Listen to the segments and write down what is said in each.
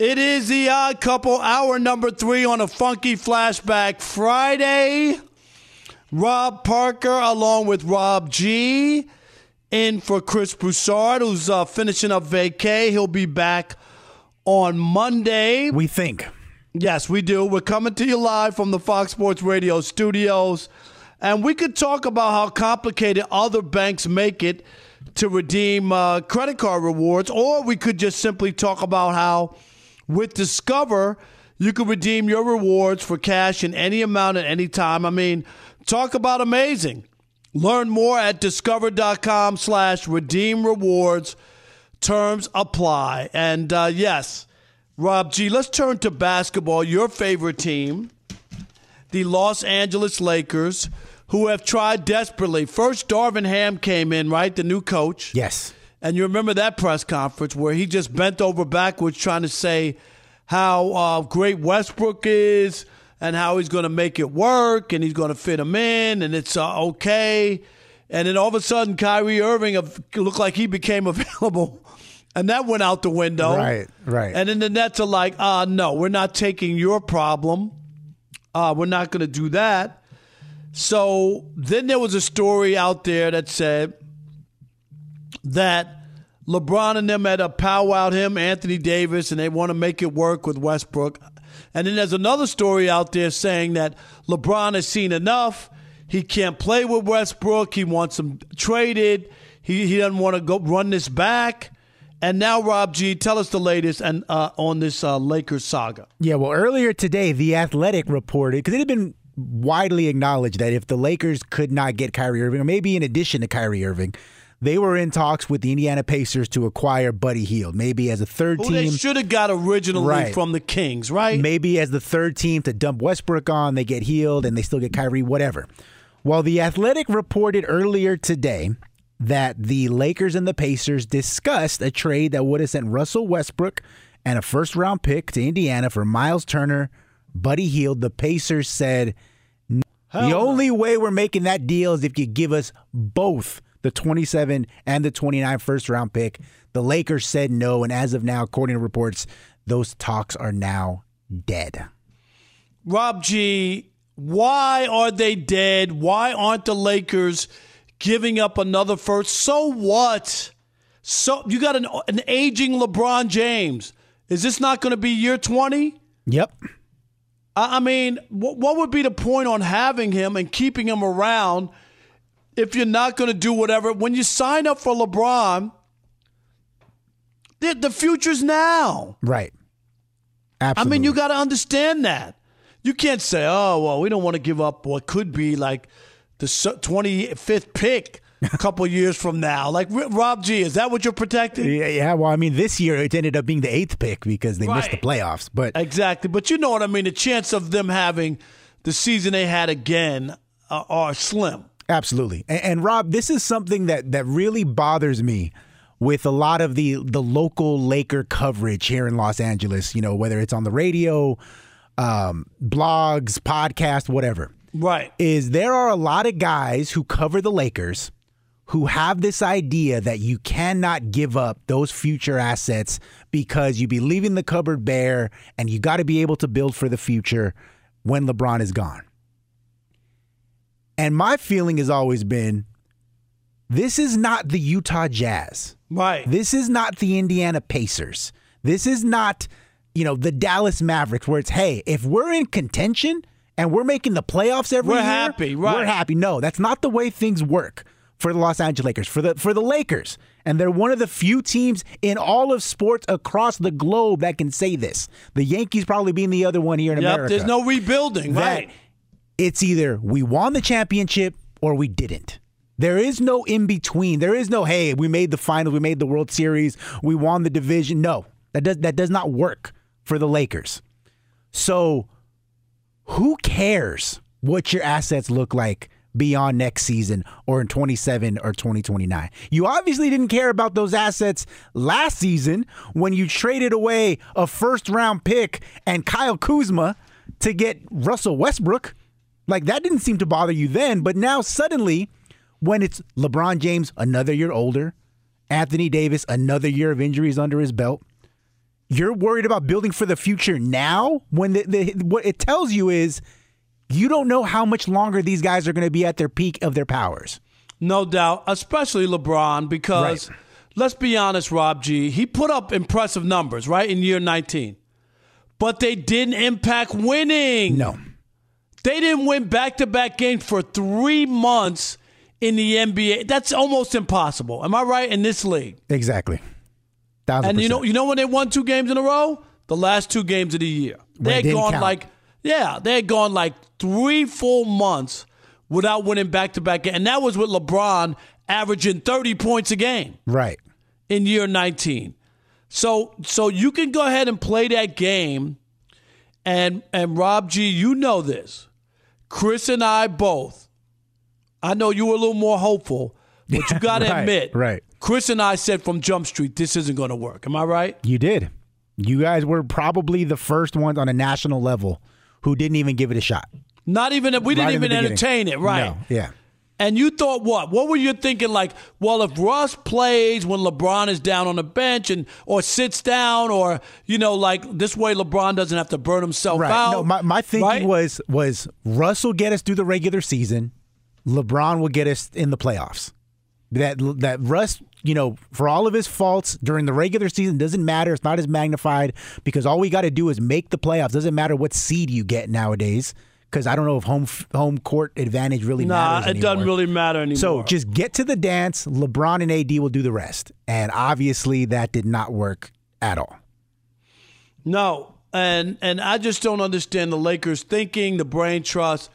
It is the odd couple, hour number three on a funky flashback Friday. Rob Parker along with Rob G in for Chris Broussard, who's uh, finishing up vacay. He'll be back on Monday. We think. Yes, we do. We're coming to you live from the Fox Sports Radio studios. And we could talk about how complicated other banks make it to redeem uh, credit card rewards, or we could just simply talk about how with Discover, you can redeem your rewards for cash in any amount at any time. I mean, talk about amazing. Learn more at discover.com slash redeem rewards. Terms apply. And uh, yes, Rob G, let's turn to basketball. Your favorite team, the Los Angeles Lakers, who have tried desperately. First, Darvin Ham came in, right? The new coach. Yes. And you remember that press conference where he just bent over backwards trying to say how uh, great Westbrook is and how he's going to make it work and he's going to fit him in and it's uh, okay. And then all of a sudden, Kyrie Irving looked like he became available. And that went out the window. Right, right. And then the Nets are like, uh, no, we're not taking your problem. Uh, we're not going to do that. So then there was a story out there that said that LeBron and them had a powwow him, Anthony Davis, and they want to make it work with Westbrook. And then there's another story out there saying that LeBron has seen enough. He can't play with Westbrook. He wants him traded. He, he doesn't want to go run this back. And now, Rob G, tell us the latest and uh, on this uh, Lakers saga. Yeah, well, earlier today, The Athletic reported because it had been widely acknowledged that if the Lakers could not get Kyrie Irving, or maybe in addition to Kyrie Irving, they were in talks with the Indiana Pacers to acquire Buddy Hield, maybe as a third Who team. They should have got originally right. from the Kings, right? Maybe as the third team to dump Westbrook on, they get Hield and they still get Kyrie, whatever. Well, the Athletic reported earlier today that the Lakers and the Pacers discussed a trade that would have sent Russell Westbrook and a first round pick to Indiana for Miles Turner, Buddy Hield. The Pacers said Hell the no. only way we're making that deal is if you give us both the 27 and the 29 first round pick. The Lakers said no, and as of now, according to reports, those talks are now dead. Rob G, why are they dead? Why aren't the Lakers giving up another first? So what? So you got an, an aging LeBron James. Is this not going to be year 20? Yep. I I mean, what, what would be the point on having him and keeping him around if you're not going to do whatever? When you sign up for LeBron, the, the future's now. Right. Absolutely. I mean, you got to understand that. You can't say, oh, well, we don't want to give up what could be like the 25th pick a couple years from now. Like, Rob G, is that what you're protecting? Yeah, yeah, well, I mean, this year it ended up being the eighth pick because they missed the playoffs. But Exactly. But you know what I mean? The chance of them having the season they had again uh, are slim. Absolutely. And, and Rob, this is something that that really bothers me with a lot of the the local Laker coverage here in Los Angeles, you know, whether it's on the radio, um, blogs, podcast, whatever. Right. Is there are a lot of guys who cover the Lakers who have this idea that you cannot give up those future assets because you'd be leaving the cupboard bare and you got to be able to build for the future when LeBron is gone. And my feeling has always been this is not the Utah Jazz. Right. This is not the Indiana Pacers. This is not, you know, the Dallas Mavericks where it's, hey, if we're in contention and we're making the playoffs every year, We're year, happy, right. We're happy. No, that's not the way things work for the Los Angeles Lakers. For the for the Lakers, and they're one of the few teams in all of sports across the globe that can say this. The Yankees probably being the other one here in Yep. America. There's no rebuilding. Right. It's either we won the championship or we didn't. There is no in between. There is no hey, we made the finals, we made the World Series, we won the division. No, that does that does not work for the Lakers. So, who cares what your assets look like beyond next season or in 27 or 2029? You obviously didn't care about those assets last season when you traded away a first round pick and Kyle Kuzma to get Russell Westbrook. Like that didn't seem to bother you then, but now suddenly when it's LeBron James another year older, Anthony Davis another year of injuries under his belt, you're worried about building for the future now when the, the what it tells you is you don't know how much longer these guys are going to be at their peak of their powers. No doubt, especially LeBron, because Right. let's be honest, Rob G, he put up impressive numbers, right, in year 19. But they didn't impact winning. No. They didn't win back to back games for three months in the NBA. That's almost impossible. Am I right in this league? Exactly. Thousand And you know, you know when they won two games in a row? The last two games of the year. They had gone count. like, yeah, they had gone like three full months without winning back to back. And that was with LeBron averaging 30 points a game right. in year 19. So so you can go ahead and play that game. And and Rob G, you know this. Chris and I both. I know you were a little more hopeful, but you got to Right, admit, right. Chris and I said from Jump Street, this isn't going to work. Am I right? You did. You guys were probably the first ones on a national level who didn't even give it a shot. Not even we didn't even entertain it, right? No. Yeah. And you thought what? What were you thinking? Like, well, if Russ plays when LeBron is down on the bench and or sits down, or you know, like this way, LeBron doesn't have to burn himself Right. out. No, my, my thinking right? was was Russ will get us through the regular season. LeBron will get us in the playoffs. That that Russ, you know, for all of his faults during the regular season doesn't matter. It's not as magnified because all we got to do is make the playoffs. Doesn't matter what seed you get nowadays. Because I don't know if home home court advantage really nah, matters. it doesn't really matter anymore. So just get to the dance. LeBron and AD will do the rest. And obviously that did not work at all. No, and and I just don't understand the Lakers thinking, the brain trust.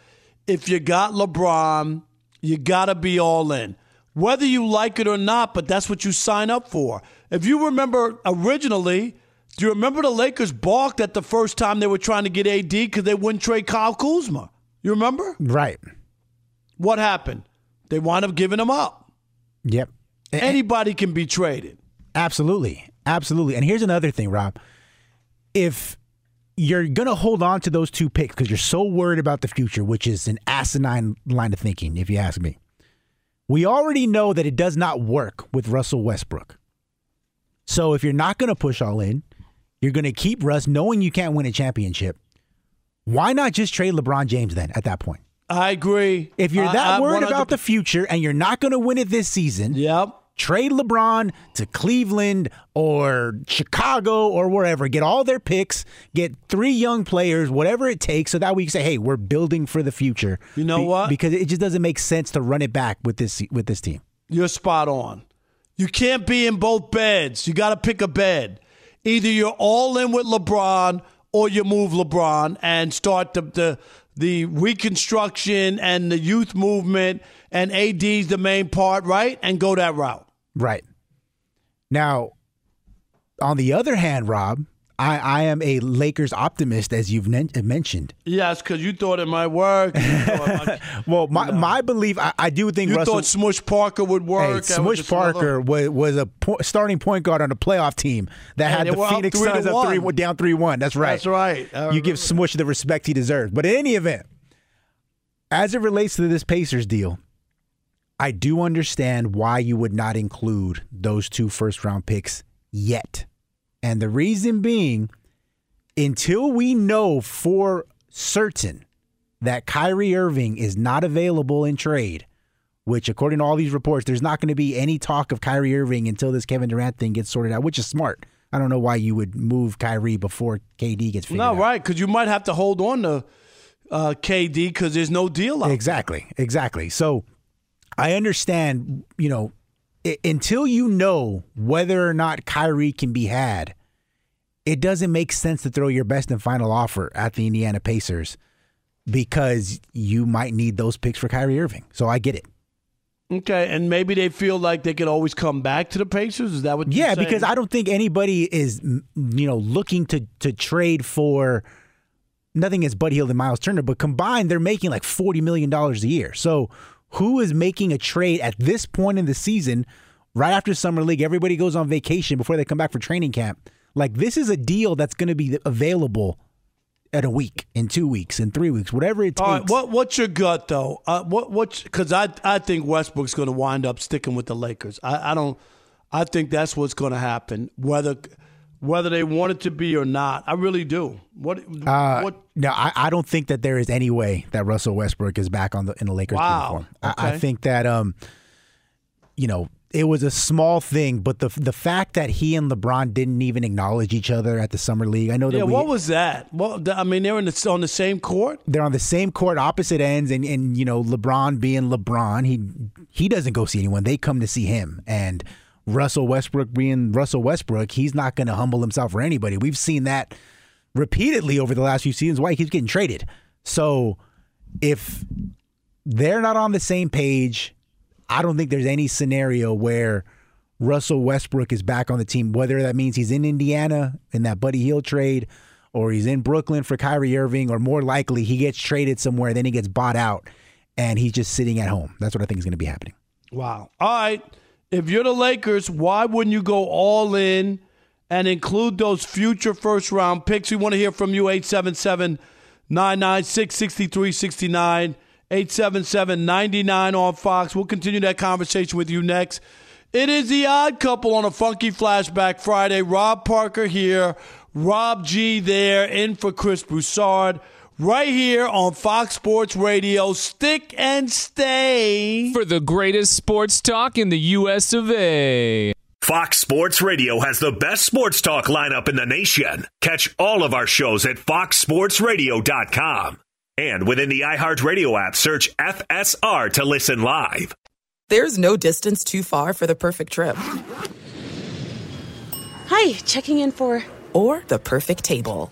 If you got LeBron, you got to be all in, whether you like it or not. But that's what you sign up for. If you remember originally, do you remember the Lakers balked at the first time they were trying to get AD because they wouldn't trade Kyle Kuzma? You remember Right. what happened? They wound up giving him up. Yep. Anybody can be traded. Absolutely. Absolutely. And here's another thing, Rob. If you're going to hold on to those two picks because you're so worried about the future, which is an asinine line of thinking, if you ask me. We already know that it does not work with Russell Westbrook. So if you're not going to push all in, you're going to keep Russ knowing you can't win a championship. Why not just trade LeBron James then at that point? I agree. If you're that I- worried about the future and you're not going to win it this season, Yep. trade LeBron to Cleveland or Chicago or wherever. Get all their picks, get three young players, whatever it takes, so that we can say, "Hey, we're building for the future." You know what? Because it just doesn't make sense to run it back with this with this team. You're spot on. You can't be in both beds. You got to pick a bed. Either you're all in with LeBron or you move LeBron and start the, the the reconstruction and the youth movement and AD's the main part, right? And go that route. Right. Now, on the other hand, Rob, I, I am a Lakers optimist, as you've nen- mentioned. Yes, because you thought it might work. You Well, my, my belief, I, I do think you Russell. thought Smush Parker would work. Was Smush Parker was, was a po- starting point guard on a playoff team that And had the Phoenix three Suns up three, down three one. That's right. That's right. I You give. Smush the respect he deserves. But in any event, as it relates to this Pacers deal, I do understand why you would not include those two first round picks yet. And the reason being, until we know for certain that Kyrie Irving is not available in trade, which according to all these reports, there's not going to be any talk of Kyrie Irving until this Kevin Durant thing gets sorted out, which is smart. I don't know why you would move Kyrie before KD gets figured No, out. right, because you might have to hold on to uh, KD because there's no deal out. Exactly, exactly. So I understand, you know, until you know whether or not Kyrie can be had, it doesn't make sense to throw your best and final offer at the Indiana Pacers because you might need those picks for Kyrie Irving. So I get it. Okay, and maybe they feel like they could always come back to the Pacers. Is that what? You're Yeah, saying? because I don't think anybody is, mm, you know, looking to to trade for nothing as Buddy Hield and Miles Turner, but combined they're making like forty million dollars a year. So who is making a trade at this point in the season, right after summer league? Everybody goes on vacation before they come back for training camp. Like this is a deal that's going to be available in a week, in two weeks, in three weeks, whatever it takes. Right, what what's your gut though? Uh, what what? Because I I think Westbrook's going to wind up sticking with the Lakers. I, I don't. I think that's what's going to happen, whether whether they want it to be or not. I really do. What Uh, what? No, I, I don't think that there is any way that Russell Westbrook is back on the in the Lakers Wow. uniform. I, I think that um, you know, it was a small thing, but the the fact that he and LeBron didn't even acknowledge each other at the summer league. I know that Yeah, we, what was that? Well, I mean, they're in the, on the same court. they're on the same court, opposite ends, and and you know, LeBron being LeBron, he he doesn't go see anyone. They come to see him, and Russell Westbrook being Russell Westbrook, he's not going to humble himself for anybody. We've seen that repeatedly over the last few seasons. Why he keeps getting traded. So if they're not on the same page, I don't think there's any scenario where Russell Westbrook is back on the team, whether that means he's in Indiana in that Buddy Hield trade or he's in Brooklyn for Kyrie Irving, or more likely he gets traded somewhere, then he gets bought out and he's just sitting at home. That's what I think is going to be happening. Wow. All right. If you're the Lakers, why wouldn't you go all in and include those future first round picks? We want to hear from you 877 996 6369. 877 99 on Fox. We'll continue that conversation with you next. It is the odd couple on a funky flashback Friday. Rob Parker here, Rob G there, in for Chris Broussard. Right here on Fox Sports Radio. Stick and stay. For the greatest sports talk in the US of A. Fox Sports Radio has the best sports talk lineup in the nation. Catch all of our shows at foxsportsradio.com. And within the iHeartRadio app, search FSR to listen live. There's no distance too far for the perfect trip. Hi, checking in for. Or the perfect table.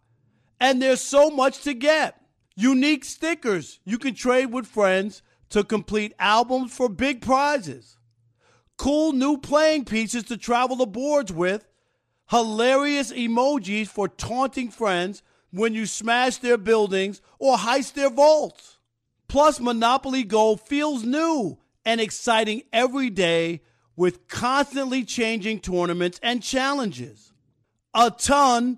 And there's so much to get. Unique stickers you can trade with friends to complete albums for big prizes. Cool new playing pieces to travel the boards with. Hilarious emojis for taunting friends when you smash their buildings or heist their vaults. Plus, Monopoly Go feels new and exciting every day with constantly changing tournaments and challenges. A ton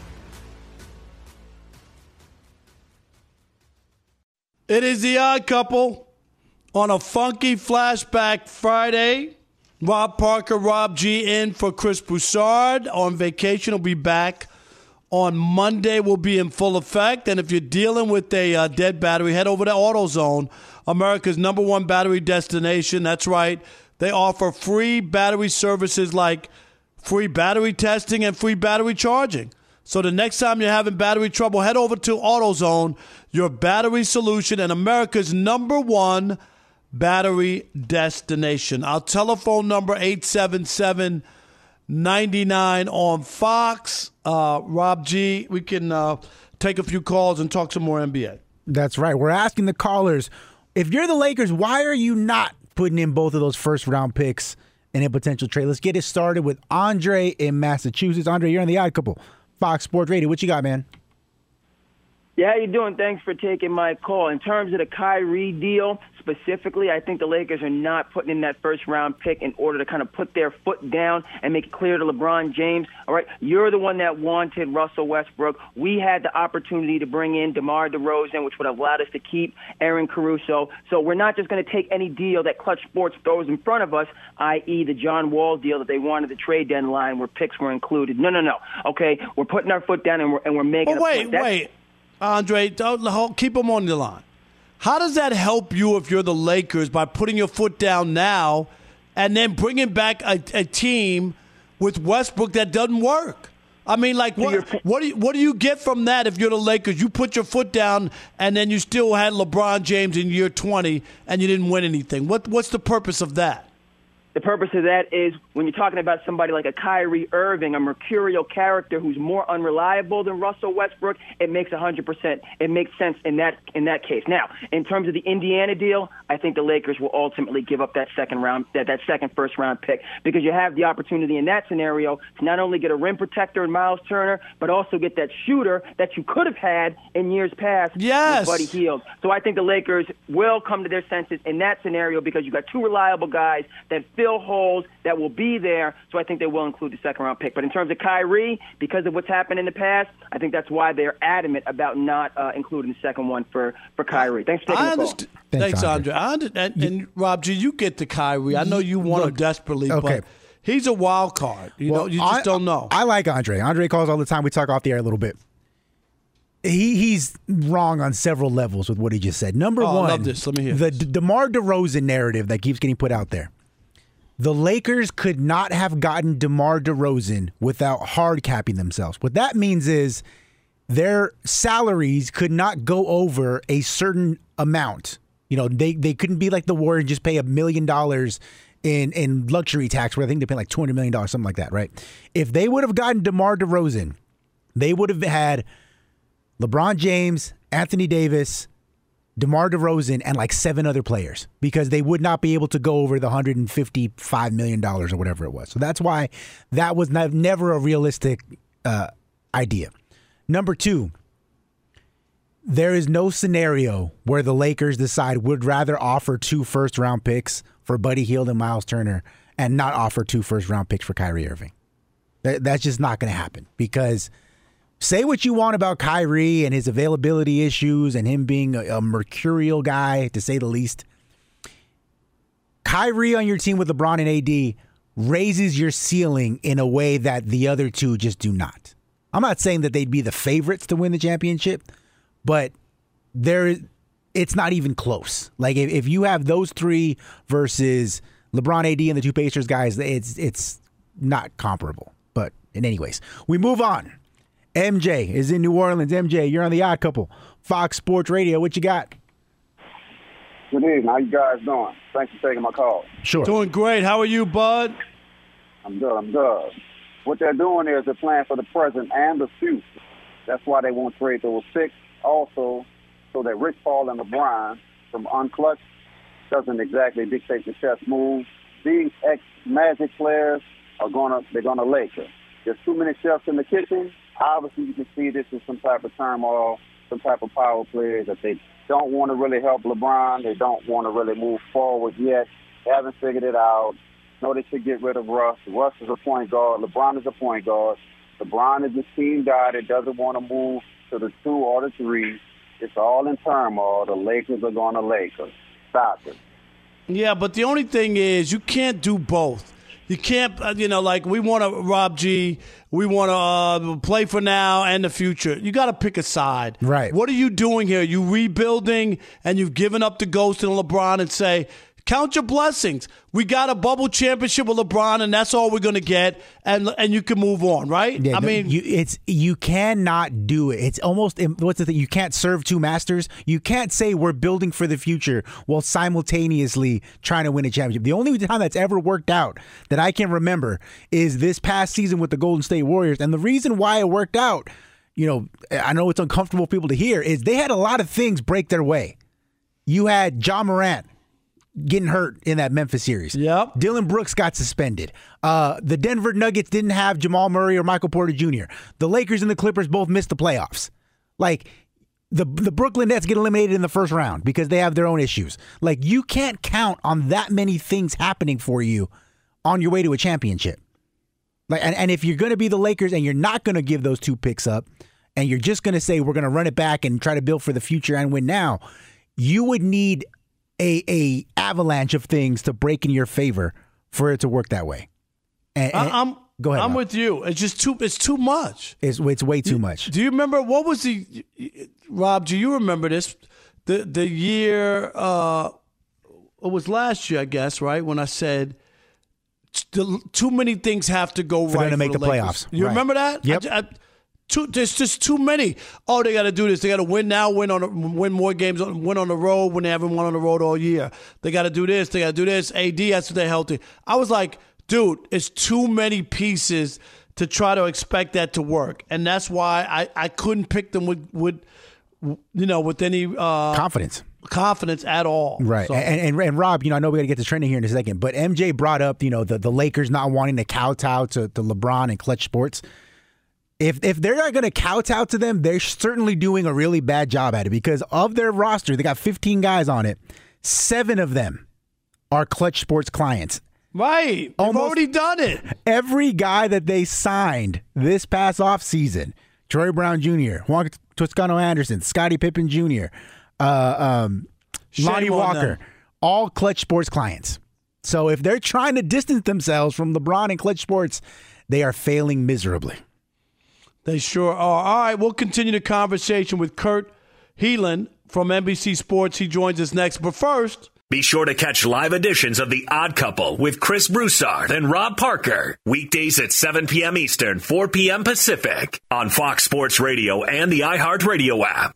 It is the odd couple on a funky flashback Friday. Rob Parker, Rob G in for Chris Broussard on vacation. Will be back on Monday. Will be in full effect. And if you're dealing with a uh, dead battery, head over to AutoZone, America's number one battery destination. That's right. They offer free battery services like free battery testing and free battery charging. So the next time you're having battery trouble, head over to AutoZone, your battery solution and America's number one battery destination. Our telephone number 877 99 on Fox. Uh, Rob G, we can uh, take a few calls and talk some more NBA. That's right. We're asking the callers if you're the Lakers, why are you not putting in both of those first round picks in a potential trade? Let's get it started with Andre in Massachusetts. Andre, you're on the odd couple. Fox Sports Radio. What you got, man? Yeah, how you doing? Thanks for taking my call. In terms of the Kyrie deal specifically, I think the Lakers are not putting in that first round pick in order to kind of put their foot down and make it clear to LeBron James, all right, you're the one that wanted Russell Westbrook. We had the opportunity to bring in DeMar DeRozan, which would have allowed us to keep Aaron Caruso. So we're not just going to take any deal that Clutch Sports throws in front of us, i.e. the John Wall deal that they wanted the trade deadline where picks were included. No, no, no. Okay, we're putting our foot down and we're, and we're making. But wait, wait. Andre, don't, hold, keep them on the line. How does that help you if you're the Lakers by putting your foot down now and then bringing back a, a team with Westbrook that doesn't work. I mean, like, what, what do you, what do you get from that if you're the Lakers? You put your foot down, and then you still had LeBron James in year 20, and you didn't win anything. What what's the purpose of that? The purpose of that is when you're talking about somebody like a Kyrie Irving, a mercurial character who's more unreliable than Russell Westbrook, it makes 100%. It makes sense in that in that case. Now, in terms of the Indiana deal, I think the Lakers will ultimately give up that second round, that, that second first round pick, because you have the opportunity in that scenario to not only get a rim protector in Miles Turner, but also get that shooter that you could have had in years past yes. with Buddy Hield. So I think the Lakers will come to their senses in that scenario because you've got two reliable guys that fill holes that will be there. So I think they will include the second round pick. But in terms of Kyrie, because of what's happened in the past, I think that's why they're adamant about not uh, including the second one for, for Kyrie. Thanks for taking I the call. understand. Thanks, Andre. I under, and, and Rob G, you get to Kyrie. I know you want him desperately, okay. but he's a wild card. You know, you just I, don't know. I like Andre. Andre calls all the time. We talk off the air a little bit. He he's wrong on several levels with what he just said. Number Oh, I one, love this. Let me hear the this. D- DeMar DeRozan narrative that keeps getting put out there. The Lakers could not have gotten DeMar DeRozan without hard capping themselves. What that means is their salaries could not go over a certain amount. You know, they they couldn't be like the Warriors and just pay a million dollars in in luxury tax where I think they pay like two hundred million dollars, something like that, right? If they would have gotten DeMar DeRozan, they would have had LeBron James, Anthony Davis, DeMar DeRozan, and like seven other players because they would not be able to go over the $155 million or whatever it was. So that's why that was never a realistic uh, idea. Number two, there is no scenario where the Lakers decide would rather offer two first round picks for Buddy Hield and Miles Turner and not offer two first round picks for Kyrie Irving. That, that's just not going to happen because say what you want about Kyrie and his availability issues and him being a, a mercurial guy, to say the least. Kyrie on your team with LeBron and AD raises your ceiling in a way that the other two just do not. I'm not saying that they'd be the favorites to win the championship, but there it's not even close. Like if, if you have those three versus LeBron AD and the two Pacers guys, it's it's not comparable. But in anyways, we move on. MJ is in New Orleans. MJ, you're on the odd couple. Fox Sports Radio. What you got? Good evening. How you guys doing? Thanks for taking my call. Sure. Doing great. How are you, Bud? I'm good. I'm good. What they're doing is they're playing for the present and the future. That's why they won't trade those picks. Also, so that Rich Paul and LeBron from Unclutch doesn't exactly dictate the chess move. These ex Magic players are gonna they're gonna Laker. There's too many chefs in the kitchen. Obviously, you can see this is some type of turmoil, some type of power players that they don't want to really help LeBron. They don't want to really move forward yet. They haven't figured it out. No, they should get rid of Russ. Russ is a point guard. LeBron is a point guard. LeBron is the team guy that doesn't want to move to the two or the three. It's all in turmoil. The Lakers are going to Lakers. Stop it. Yeah, but the only thing is you can't do both. You can't, uh, you know, like we want to, Rob G, we want to uh, play for now and the future. You got to pick a side. Right. What are you doing here? You rebuilding and you've given up the ghost and LeBron and say, count your blessings. We got a bubble championship with LeBron and that's all we're going to get and and you can move on, right? Yeah, I no, mean, you, it's you cannot do it. It's almost what's the thing? You can't serve two masters. You can't say we're building for the future while simultaneously trying to win a championship. The only time that's ever worked out that I can remember is this past season with the Golden State Warriors, and the reason why it worked out, you know, I know it's uncomfortable for people to hear, is they had a lot of things break their way. You had Ja Morant getting hurt in that Memphis series. Yep. Dillon Brooks got suspended. Uh, the Denver Nuggets didn't have Jamal Murray or Michael Porter Jr. The Lakers and the Clippers both missed the playoffs. Like the the Brooklyn Nets get eliminated in the first round because they have their own issues. Like you can't count on that many things happening for you on your way to a championship. Like and, and if you're going to be the Lakers and you're not going to give those two picks up and you're just going to say we're going to run it back and try to build for the future and win now, you would need a a avalanche of things to break in your favor for it to work that way. And, and- I, am go ahead. I'm Rob. with you. It's just too. It's too much. It's it's way too much. Do you remember what was the Rob? Do you remember this? The the year uh, it was last year, I guess, right? When I said too many things have to go For right to make for the Lakers. playoffs. You Right. remember that? Yep. I- I- too, there's just too many. Oh, they got to do this. They got to win now. Win on. Win more games. Win on the road when they haven't won on the road all year. They got to do this. They got to do this. AD has to stay healthy. I was like, dude, it's too many pieces to try to expect that to work, and that's why I, I couldn't pick them with with you know with any uh, confidence confidence at all. Right. So- And, and and Rob, you know, I know we got to get to trending here in a second, but MJ brought up, you know, the, the Lakers not wanting to kowtow to, to LeBron and Clutch Sports. If if they're not going to kowtow to them, they're certainly doing a really bad job at it because of their roster, they got 15 guys on it. Seven of them are Clutch Sports clients. Right. They've already done it. Every guy that they signed this past offseason, Troy Brown Jr., Juan Toscano Anderson, Scottie Pippen Jr., uh, um, Lonnie Walker, all Clutch Sports clients. So if they're trying to distance themselves from LeBron and Clutch Sports, they are failing miserably. They sure are. All right, we'll continue the conversation with Kurt Helin from NBC Sports. He joins us next. But first, Be sure to catch live editions of The Odd Couple with Chris Broussard and Rob Parker. Weekdays at 7 p.m. Eastern, 4 p.m. Pacific on Fox Sports Radio and the iHeartRadio app.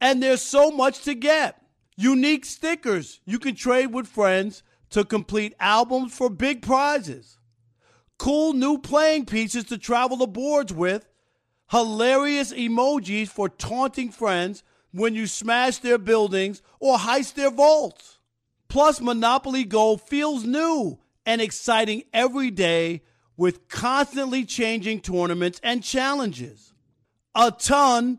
And there's so much to get. Unique stickers you can trade with friends to complete albums for big prizes. Cool new playing pieces to travel the boards with. Hilarious emojis for taunting friends when you smash their buildings or heist their vaults. Plus, Monopoly Go feels new and exciting every day with constantly changing tournaments and challenges. A ton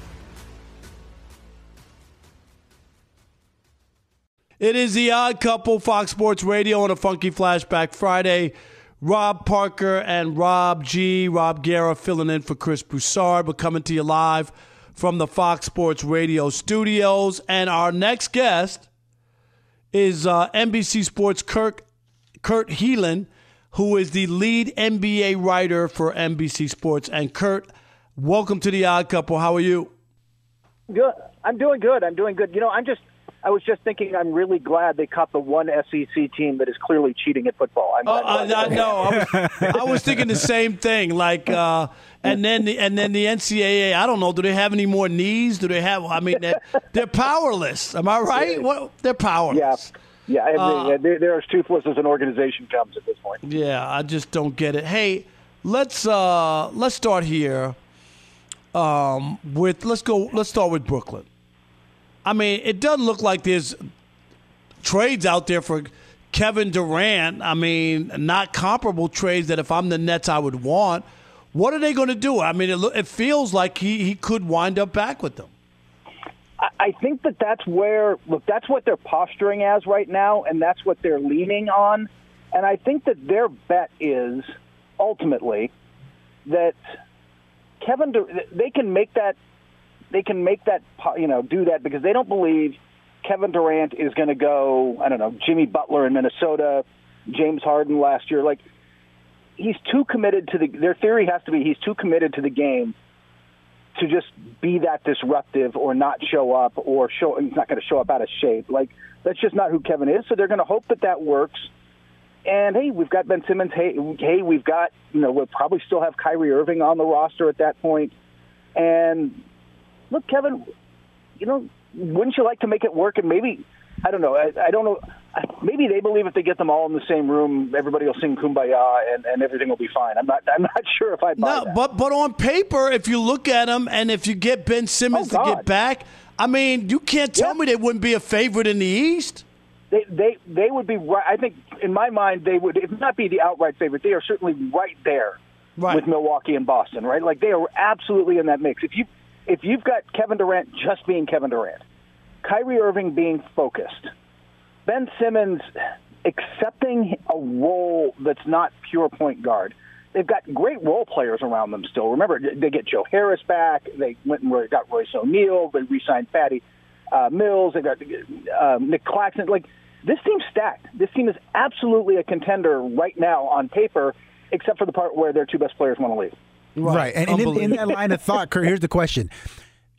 It is the odd couple, Fox Sports Radio on a Funky Flashback Friday. Rob Parker and Rob G. Rob Guerra filling in for Chris Broussard. We're coming to you live from the Fox Sports Radio studios. And our next guest is uh, NBC Sports Kirk, Kurt Helin, who is the lead NBA writer for NBC Sports. And Kurt, welcome to the odd couple. How are you? Good. I'm doing good. I'm doing good. You know, I'm just I was just thinking, I'm really glad they caught the one SEC team that is clearly cheating at football. I'm, uh, I, I know. I was, I was, thinking the same thing. Like, uh, and then the, and then the NCAA. I don't know. Do they have any more knees? Do they have? I mean, they're, they're powerless. Am I right? What? They're powerless. Yeah. Yeah, uh, they're, they're as toothless as an organization comes at this point. Yeah, I just don't get it. Hey, let's uh, let's start here. Um, with let's go. Let's start with Brooklyn. I mean, it doesn't look like there's trades out there for Kevin Durant. I mean, not comparable trades that if I'm the Nets, I would want. What are they going to do? I mean, it, it feels like he, he could wind up back with them. I think that that's where look that's what they're posturing as right now, and that's what they're leaning on. And I think that their bet is ultimately that Kevin they can make that they can make that you know do that because they don't believe Kevin Durant is going to go. I don't know Jimmy Butler in Minnesota, James Harden last year. Like he's too committed to the. Their theory has to be he's too committed to the game to just be that disruptive or not show up or show. He's not going to show up out of shape. Like that's just not who Kevin is. So they're going to hope that that works. And hey, we've got Ben Simmons. Hey, hey, we've got you know we'll probably still have Kyrie Irving on the roster at that point. And look, Kevin, you know, wouldn't you like to make it work? And maybe, I don't know, I, I don't know. Maybe they believe if they get them all in the same room, everybody will sing "Kumbaya" and, and everything will be fine. I'm not. I'm not sure if I buy no, that. but but on paper, if you look at them, and if you get Ben Simmons oh, to get back, I mean, you can't tell me they wouldn't be a favorite in the East. They they they would be right. I think in my mind they would, if not be the outright favorite, they are certainly right there right. with Milwaukee and Boston. Right, like they are absolutely in that mix. If you if you've got Kevin Durant just being Kevin Durant, Kyrie Irving being focused, Ben Simmons accepting a role that's not pure point guard. They've got great role players around them still. Remember, they get Joe Harris back. They went and got Royce O'Neale. They re-signed Patty uh, Mills. They got uh, Nic Claxton. Like this team's stacked. This team is absolutely a contender right now on paper, except for the part where their two best players want to leave. Right. right. And, and in, in, that line of thought, Kurt, here's the question.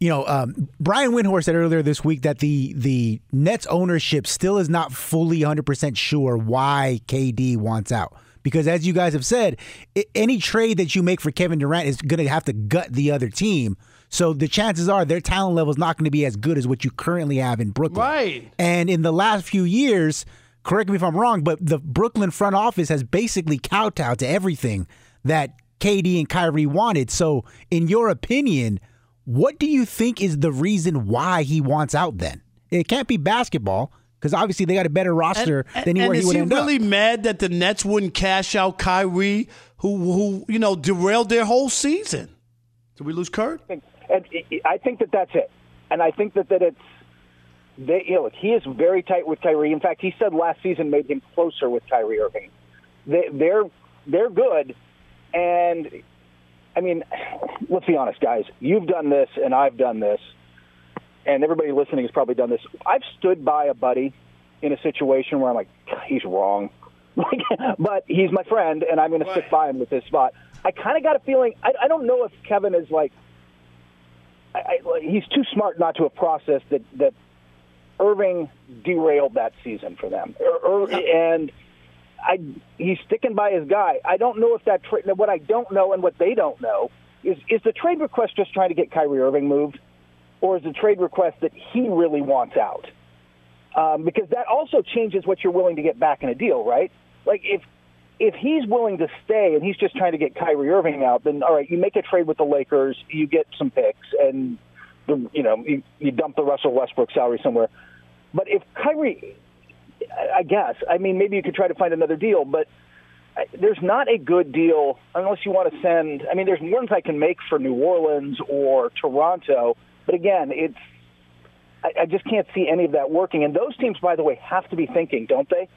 You know, um, Brian Windhorst said earlier this week that the the Nets ownership still is not fully 100% sure why KD wants out. Because as you guys have said, any trade that you make for Kevin Durant is going to have to gut the other team. So the chances are their talent level is not going to be as good as what you currently have in Brooklyn. Right. And in the last few years, correct me if I'm wrong, but the Brooklyn front office has basically kowtowed to everything that KD and Kyrie wanted. So, in your opinion, what do you think is the reason why he wants out then? It can't be basketball because obviously they got a better roster and, than he, and he would he really up. mad that the Nets wouldn't cash out Kyrie, who who you know derailed their whole season? Did we lose Kurt? And I think that that's it, and I think that that it's they, you know he is very tight with Kyrie. In fact, he said last season made him closer with Kyrie Irving. They, they're they're good, and I mean, let's be honest, guys. You've done this, and I've done this, and everybody listening has probably done this. I've stood by a buddy in a situation where I'm like, he's wrong. but he's my friend, and I'm going to stick by him with this spot. I kind of got a feeling. I, I don't know if Kevin is like. I, I, he's too smart not to have processed that that Irving derailed that season for them, er, er, and I he's sticking by his guy. I don't know if that trade. What I don't know and what they don't know is is the trade request just trying to get Kyrie Irving moved, or is the trade request that he really wants out? Um, because that also changes what you're willing to get back in a deal, right? Like if if he's willing to stay and he's just trying to get Kyrie Irving out, then all right, you make a trade with the Lakers, you get some picks, and you know you, you dump the Russell Westbrook salary somewhere. But if Kyrie, I guess, I mean, maybe you could try to find another deal, but there's not a good deal unless you want to send. I mean, there's ones I can make for New Orleans or Toronto, but again, it's I, I just can't see any of that working. And those teams, by the way, have to be thinking, don't they?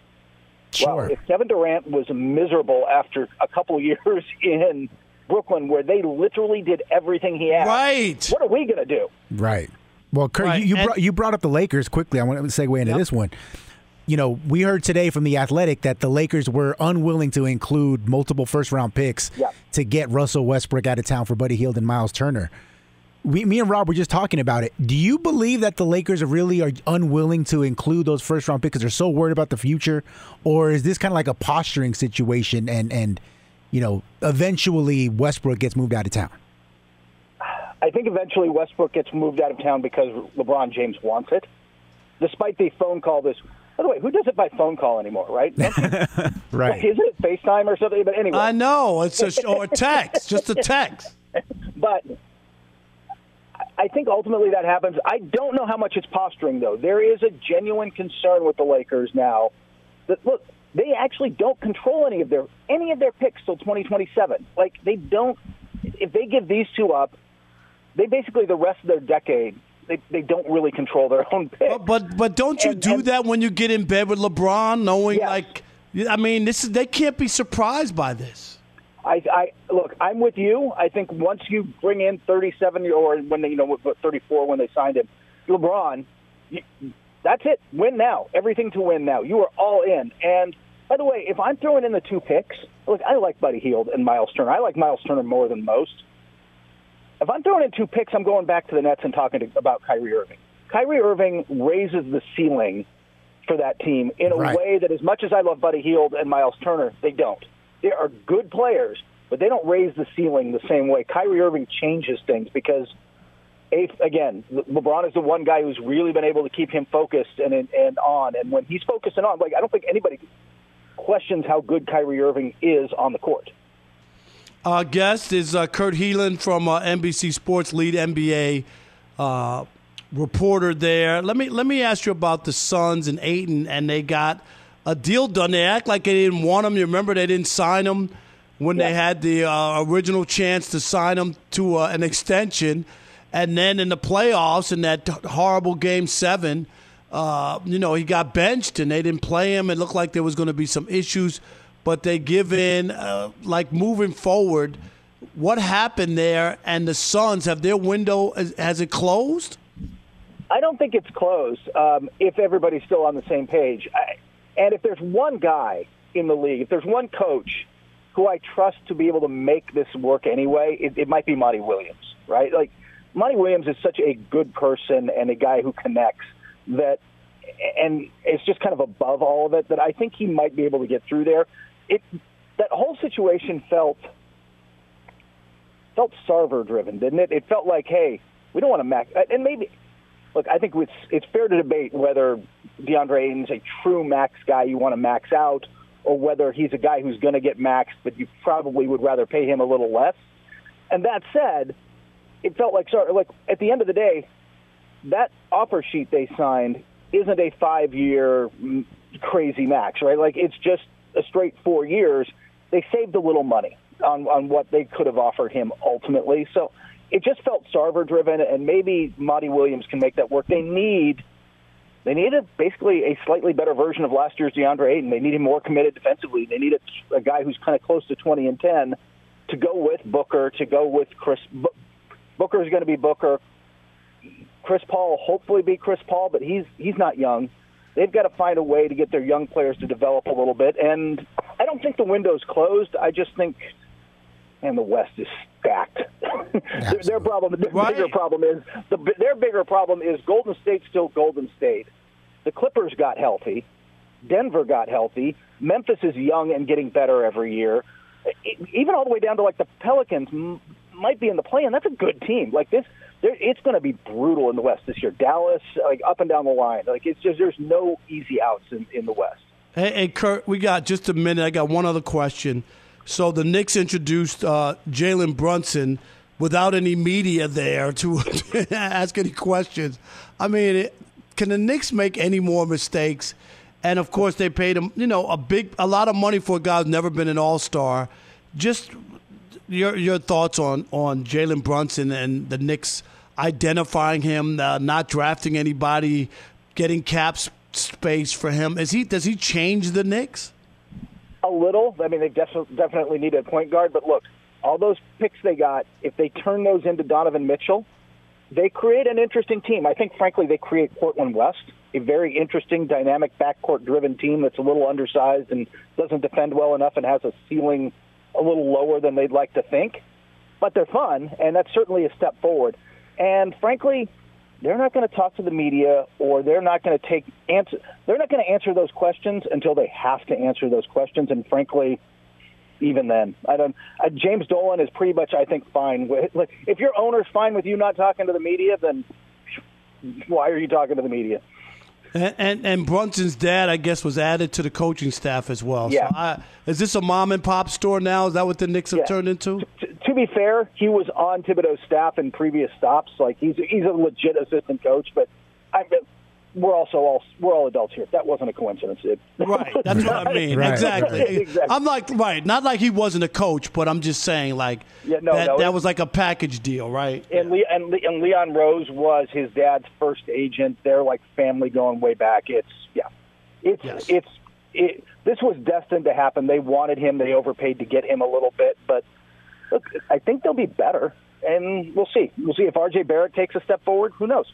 Sure. Well, if Kevin Durant was miserable after a couple years in Brooklyn, where they literally did everything he asked, right? What are we going to do? Right. Well, Kurt, Right, you, you, and- brought, you brought up the Lakers quickly. I want to segue into this one. You know, we heard today from the Athletic that the Lakers were unwilling to include multiple first round picks Yeah. to get Russell Westbrook out of town for Buddy Hield and Miles Turner. We, me and Rob were just talking about it. Do you believe that the Lakers are really are unwilling to include those first round picks because they're so worried about the future, or is this kind of like a posturing situation and and you know eventually Westbrook gets moved out of town? I think eventually Westbrook gets moved out of town because LeBron James wants it, despite the phone call. This, by the way, who does it by phone call anymore, right? Don't you- Right. Isn't it FaceTime or something? But anyway, I know it's a or oh, a text, just a text. but I think ultimately that happens. I don't know how much it's posturing, though. There is a genuine concern with the Lakers now that look, they actually don't control any of their any of their picks till 2027. Like they don't. If they give these two up, they basically the rest of their decade. They, they don't really control their own picks. But but, but don't you do that when you get in bed with LeBron, knowing like I mean this is they can't be surprised by this. I, I look. I'm with you. I think once you bring in 37 or when they, you know, what, 34 when they signed him, LeBron, you, that's it. Win now. Everything to win now. You are all in. And by the way, if I'm throwing in the two picks, look, I like Buddy Hield and Miles Turner. I like Miles Turner more than most. If I'm throwing in two picks, I'm going back to the Nets and talking to, about Kyrie Irving. Kyrie Irving raises the ceiling for that team in a Right. way that, as much as I love Buddy Hield and Miles Turner, they don't. They are good players, but they don't raise the ceiling the same way. Kyrie Irving changes things because, again, LeBron is the one guy who's really been able to keep him focused and and and on. And when he's focused and on, like I don't think anybody questions how good Kyrie Irving is on the court. Our guest is uh, Kurt Helin from uh, NBC Sports, lead NBA uh, reporter there. Let me let me ask you about the Suns and Ayton, and they got a deal done. They act like they didn't want him. You remember they didn't sign him when they had the uh, original chance to sign him to uh, an extension, and then in the playoffs in that horrible Game Seven. Uh, you know, he got benched and they didn't play him. It looked like there was going to be some issues, but they give in. Uh, like moving forward, what happened there? And the Suns have their window has, it closed? I don't think it's closed um, if everybody's still on the same page. I, and if there's one guy in the league, if there's one coach who I trust to be able to make this work anyway, it, it might be Monty Williams, right? Like Monty Williams is such a good person and a guy who connects that, and it's just kind of above all of it that I think he might be able to get through there. It that whole situation felt felt Sarver driven, didn't it? It felt like, hey, we don't want to max, and maybe look, I think it's it's fair to debate whether DeAndre Ayton's a true max guy you want to max out, or whether he's a guy who's going to get maxed, but you probably would rather pay him a little less. And that said, it felt like sorry, like at the end of the day, that offer sheet they signed isn't a five-year mm, crazy max, right? Like it's just a straight four years. They saved a little money on on what they could have offered him ultimately. So it just felt Sarver driven, and maybe Monty Williams can make that work. They need they need a, basically a slightly better version of last year's DeAndre Ayton. They need him more committed defensively. They need a, a guy who's kind of close to 20 and 10 to go with Booker, to go with Chris. Booker is going to be Booker. Chris Paul will hopefully be Chris Paul, but he's he's not young. They've got to find a way to get their young players to develop a little bit. And I don't think the window's closed. I just think, and the West is stacked. their, their problem, their Right. bigger problem is the their bigger problem is Golden State's still Golden State. The Clippers got healthy. Denver got healthy. Memphis is young and getting better every year. Even all the way down to like the Pelicans m- might be in the play, and that's a good team. Like this, it's going to be brutal in the West this year. Dallas, like up and down the line, like it's just there's no easy outs in, in the West. Hey, hey, Kurt, we got just a minute. I got one other question. So the Knicks introduced uh, Jalen Brunson without any media there to ask any questions. I mean, it, can the Knicks make any more mistakes? And of course, they paid him, you know, a big, a lot of money for a guy who's never been an All Star. Just your your thoughts on on Jalen Brunson and the Knicks identifying him, uh, not drafting anybody, getting cap space for him. Is he does he change the Knicks? A little. I mean, they def- definitely need a point guard. But look, all those picks they got, if they turn those into Donovan Mitchell, they create an interesting team. I think, frankly, they create Portland West, a very interesting, dynamic, backcourt-driven team that's a little undersized and doesn't defend well enough and has a ceiling a little lower than they'd like to think. But they're fun, and that's certainly a step forward. And frankly, they're not going to talk to the media, or they're not going to take answer. They're not going to answer those questions until they have to answer those questions. And frankly, even then, I don't. Uh, James Dolan is pretty much, I think, fine with. Like, if your owner's fine with you not talking to the media, then why are you talking to the media? And, and and Brunson's dad, I guess, was added to the coaching staff as well. Yeah. So I, is this a mom and pop store now? Is that what the Knicks have turned into? to be fair, he was on Thibodeau's staff in previous stops. Like he's he's a legit assistant coach, but I we're also all we're all adults here. That wasn't a coincidence. It, Right. That's what I mean. Exactly. exactly. I'm like right, not like he wasn't a coach, but I'm just saying like Yeah, no, that no, that was like a package deal, right? And, Le- and, Le- and Leon Rose was his dad's first agent. They're like family going way back. It's yeah, it's it's it, this was destined to happen. They wanted him. They overpaid to get him a little bit, but look, I think they'll be better. And we'll see. We'll see if R.J. Barrett takes a step forward. Who knows?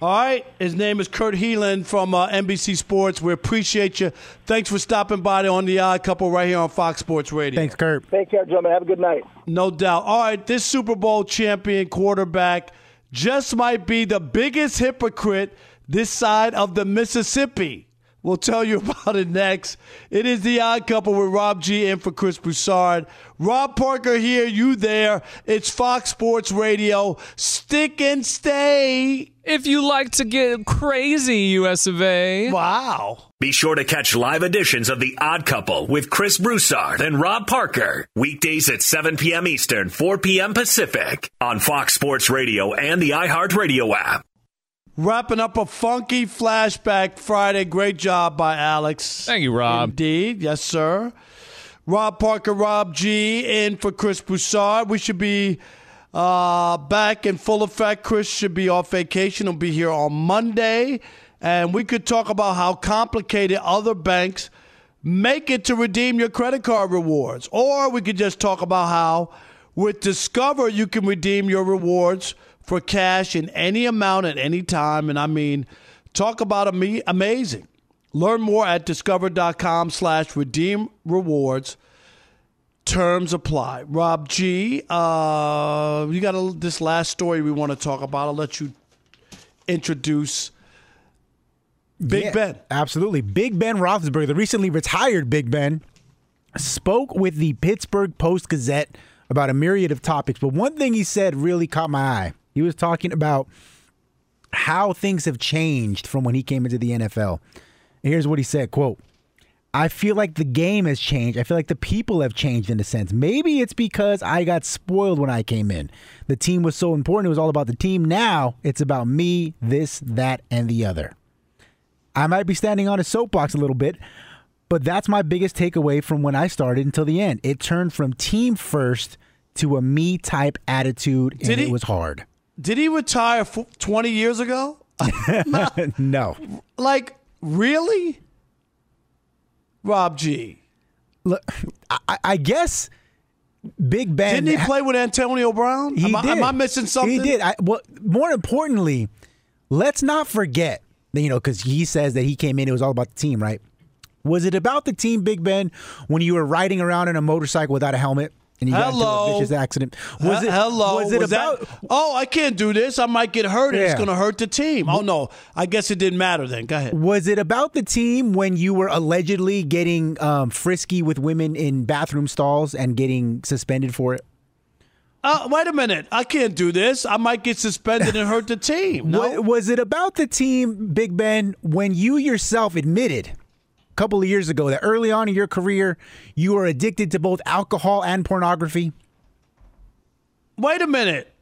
All right. His name is Kurt Helin from uh, NBC Sports. We appreciate you. Thanks for stopping by on the Odd Couple right here on Fox Sports Radio. Thanks, Kurt. Take care, gentlemen. Have a good night. No doubt. All right, this Super Bowl champion quarterback just might be the biggest hypocrite this side of the Mississippi. We'll tell you about it next. It is the odd couple with Rob G in for Chris Broussard. Rob Parker here, you there. It's Fox Sports Radio. Stick and stay. If you like to get crazy, US of A. Wow. Be sure to catch live editions of The Odd Couple with Chris Broussard and Rob Parker. Weekdays at 7 p.m. Eastern, 4 p.m. Pacific on Fox Sports Radio and the iHeartRadio app. Wrapping up a funky flashback Friday. Great job by Alex. Thank you, Rob. Indeed. Yes, sir. Rob Parker, Rob G, in for Chris Broussard. We should be uh, back in full effect. Chris should be off vacation. He'll be here on Monday. And we could talk about how complicated other banks make it to redeem your credit card rewards. Or we could just talk about how with Discover you can redeem your rewards for cash in any amount at any time. And I mean, talk about ama- amazing. Learn more at discover.com slash redeem rewards. Terms apply. Rob G, uh, you got a, this last story we want to talk about. I'll let you introduce Big Yeah, Ben. Absolutely. Big Ben Roethlisberger, the recently retired Big Ben, spoke with the Pittsburgh Post Gazette about a myriad of topics. But one thing he said really caught my eye. He was talking about how things have changed from when he came into the NFL. And here's what he said, quote, I feel like the game has changed. I feel like the people have changed in a sense. Maybe it's because I got spoiled when I came in. The team was so important. It was all about the team. Now it's about me, this, that, and the other. I might be standing on a soapbox a little bit, but that's my biggest takeaway from when I started until the end. It turned from team first to a me type attitude, and Did it he- was hard. Did he retire f- 20 years ago? no. Like, really? Rob G. Look, I, I guess Big Ben. Didn't he play with Antonio Brown? He am, I, did. am I missing something? He did. I, well, more importantly, let's not forget You know, because he says that he came in, it was all about the team, right? Was it about the team, Big Ben, when you were riding around in a motorcycle without a helmet? And you got into Hello. a vicious accident. Was He- it hello? Was it Was about? that- oh, I can't do this. I might get hurt. and It's going to hurt the team. Oh no, I guess it didn't matter then. Go ahead. Was it about the team when you were allegedly getting um, frisky with women in bathroom stalls and getting suspended for it? Uh, wait a minute. I can't do this. I might get suspended and hurt the team. No. Wa- Was it about the team, Big Ben, when you yourself admitted couple of years ago that early on in your career you were addicted to both alcohol and pornography? Wait a minute.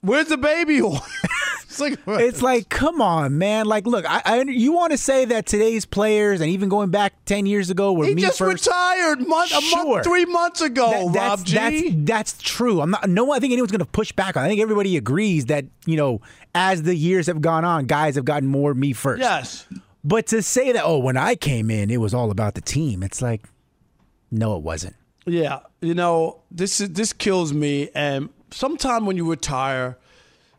Where's the baby it's like It's like, come on, man. Like, look, I, I you want to say that today's players and even going back ten years ago were he me just first. retired month, a Sure. month, three months ago. That- that's, Rob G. that's that's true. I'm not. No, I think anyone's going to push back on. I think everybody agrees that you know, as the years have gone on, guys have gotten more me first. yes. But to say that, oh, when I came in, it was all about the team. It's like, no, it wasn't. Yeah, you know this is this kills me. And sometime when you retire,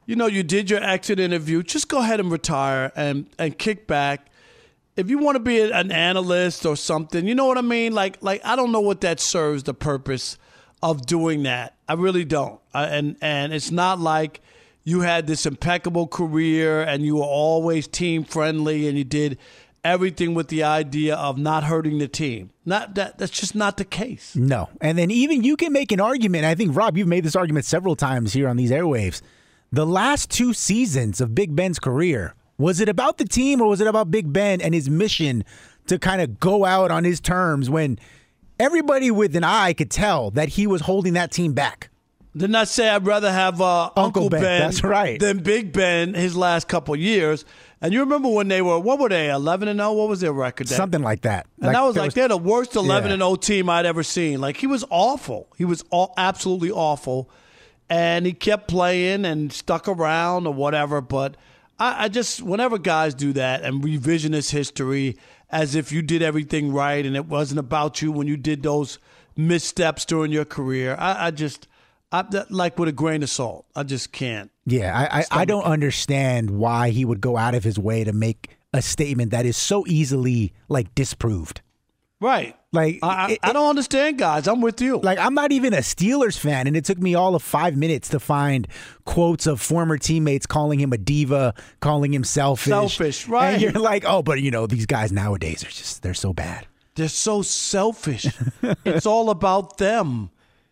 you know you did your exit interview. Just go ahead and retire and and kick back. If you want to be an analyst or something, you know what I mean. Like like I don't know what that serves the purpose of doing that. I really don't. I, and and it's not like you had this impeccable career and you were always team friendly and you did everything with the idea of not hurting the team. Not that that's just not the case. No. And then even you can make an argument. I think, Rob, you've made this argument several times here on these airwaves. The last two seasons of Big Ben's career, was it about the team or was it about Big Ben and his mission to kind of go out on his terms when everybody with an eye could tell that he was holding that team back? Didn't I say I'd rather have uh, Uncle, Ben, ben, that's right. than Big Ben his last couple years? And you remember when they were what were they eleven and zero? What was their record? That- Something like that. And I was like, they're the worst 11 Yeah. and 0 team I'd ever seen. Like, he was awful. He was all, absolutely awful. And he kept playing and stuck around or whatever. But I, I just, whenever guys do that and revisionist history as if you did everything right and it wasn't about you when you did those missteps during your career, I, I just, I, that- like with a grain of salt, I just can't. Yeah, I, I, I don't understand why he would go out of his way to make a statement that is so easily like disproved. Right. Like I, I, it- I don't understand, guys. I'm with you. Like I'm not even a Steelers fan, and it took me all of five minutes to find quotes of former teammates calling him a diva, calling him selfish. Selfish, right. And you're like, oh, but you know, these guys nowadays are just they're so bad. They're so selfish. it's all about them.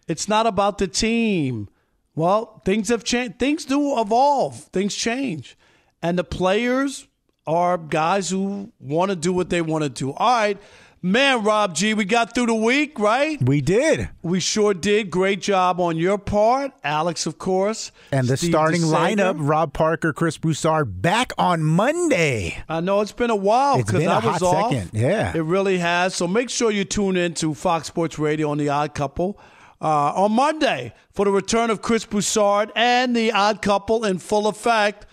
It's not about the team. Well, things have changed. Things do evolve. Things change. And the players are guys who want to do what they want to do. All right. Man, Rob G, we got through the week, right? We did. We sure did. Great job on your part. Alex, of course. And the Steve starting DeSager. lineup: Rob Parker, Chris Broussard, back on Monday. I know it's been a while because I was hot off. second, yeah. it really has. So make sure you tune in to Fox Sports Radio on the Odd Couple uh, on Monday for the return of Chris Broussard and the Odd Couple in full effect.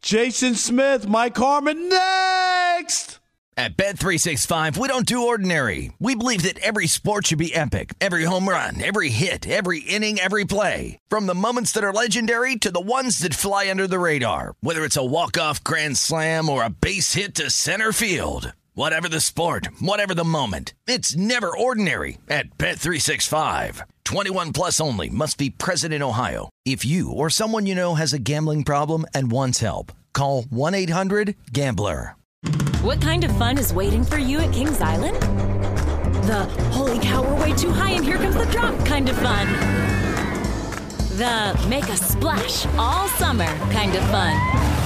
Jason Smith, Mike Harmon, next. At Bet365, we don't do ordinary. We believe that every sport should be epic. Every home run, every hit, every inning, every play. From the moments that are legendary to the ones that fly under the radar. Whether it's a walk-off grand slam or a base hit to center field. Whatever the sport, whatever the moment. It's never ordinary at Bet365. 21 plus only must be present in Ohio. If you or someone you know has a gambling problem and wants help, call 1-800-GAMBLER. What kind of fun is waiting for you at Kings Island? The holy cow, we're way too high and here comes the drop kind of fun. The make a splash all summer kind of fun.